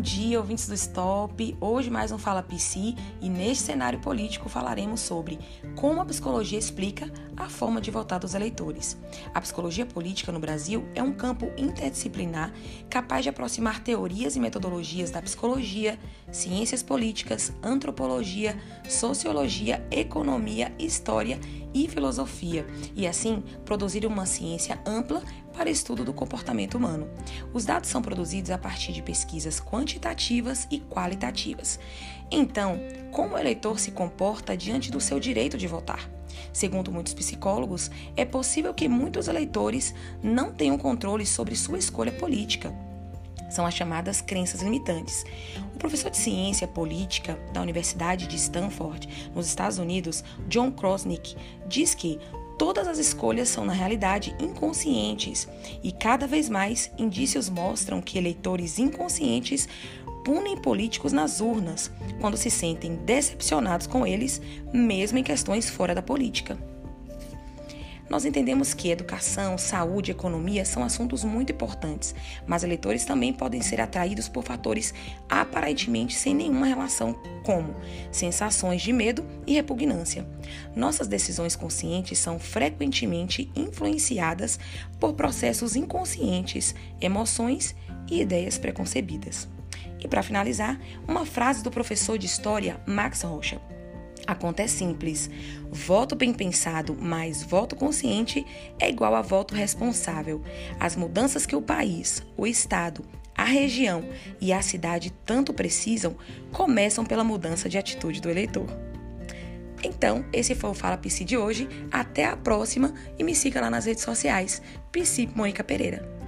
Bom dia, ouvintes do Stop. Hoje mais um Fala PC e neste cenário político falaremos sobre como a psicologia explica a forma de votar dos eleitores. A psicologia política no Brasil é um campo interdisciplinar capaz de aproximar teorias e metodologias da psicologia, ciências políticas, antropologia, sociologia, economia, história e filosofia, e assim produzir uma ciência ampla para estudo do comportamento humano. Os dados são produzidos a partir de pesquisas quantitativas e qualitativas. Então, como o eleitor se comporta diante do seu direito de votar? Segundo muitos psicólogos, é possível que muitos eleitores não tenham controle sobre sua escolha política são as chamadas crenças limitantes. O professor de ciência política da Universidade de Stanford, nos Estados Unidos, John Krosnick, diz que todas as escolhas são, na realidade, inconscientes e cada vez mais indícios mostram que eleitores inconscientes punem políticos nas urnas quando se sentem decepcionados com eles, mesmo em questões fora da política. Nós entendemos que educação, saúde e economia são assuntos muito importantes, mas eleitores também podem ser atraídos por fatores aparentemente sem nenhuma relação, como sensações de medo e repugnância. Nossas decisões conscientes são frequentemente influenciadas por processos inconscientes, emoções e ideias preconcebidas. E para finalizar, uma frase do professor de história Max Rocha. A conta é simples. Voto bem pensado mais voto consciente é igual a voto responsável. As mudanças que o país, o Estado, a região e a cidade tanto precisam começam pela mudança de atitude do eleitor. Então, esse foi o Fala PC de hoje. Até a próxima e me siga lá nas redes sociais. PC Mônica Pereira.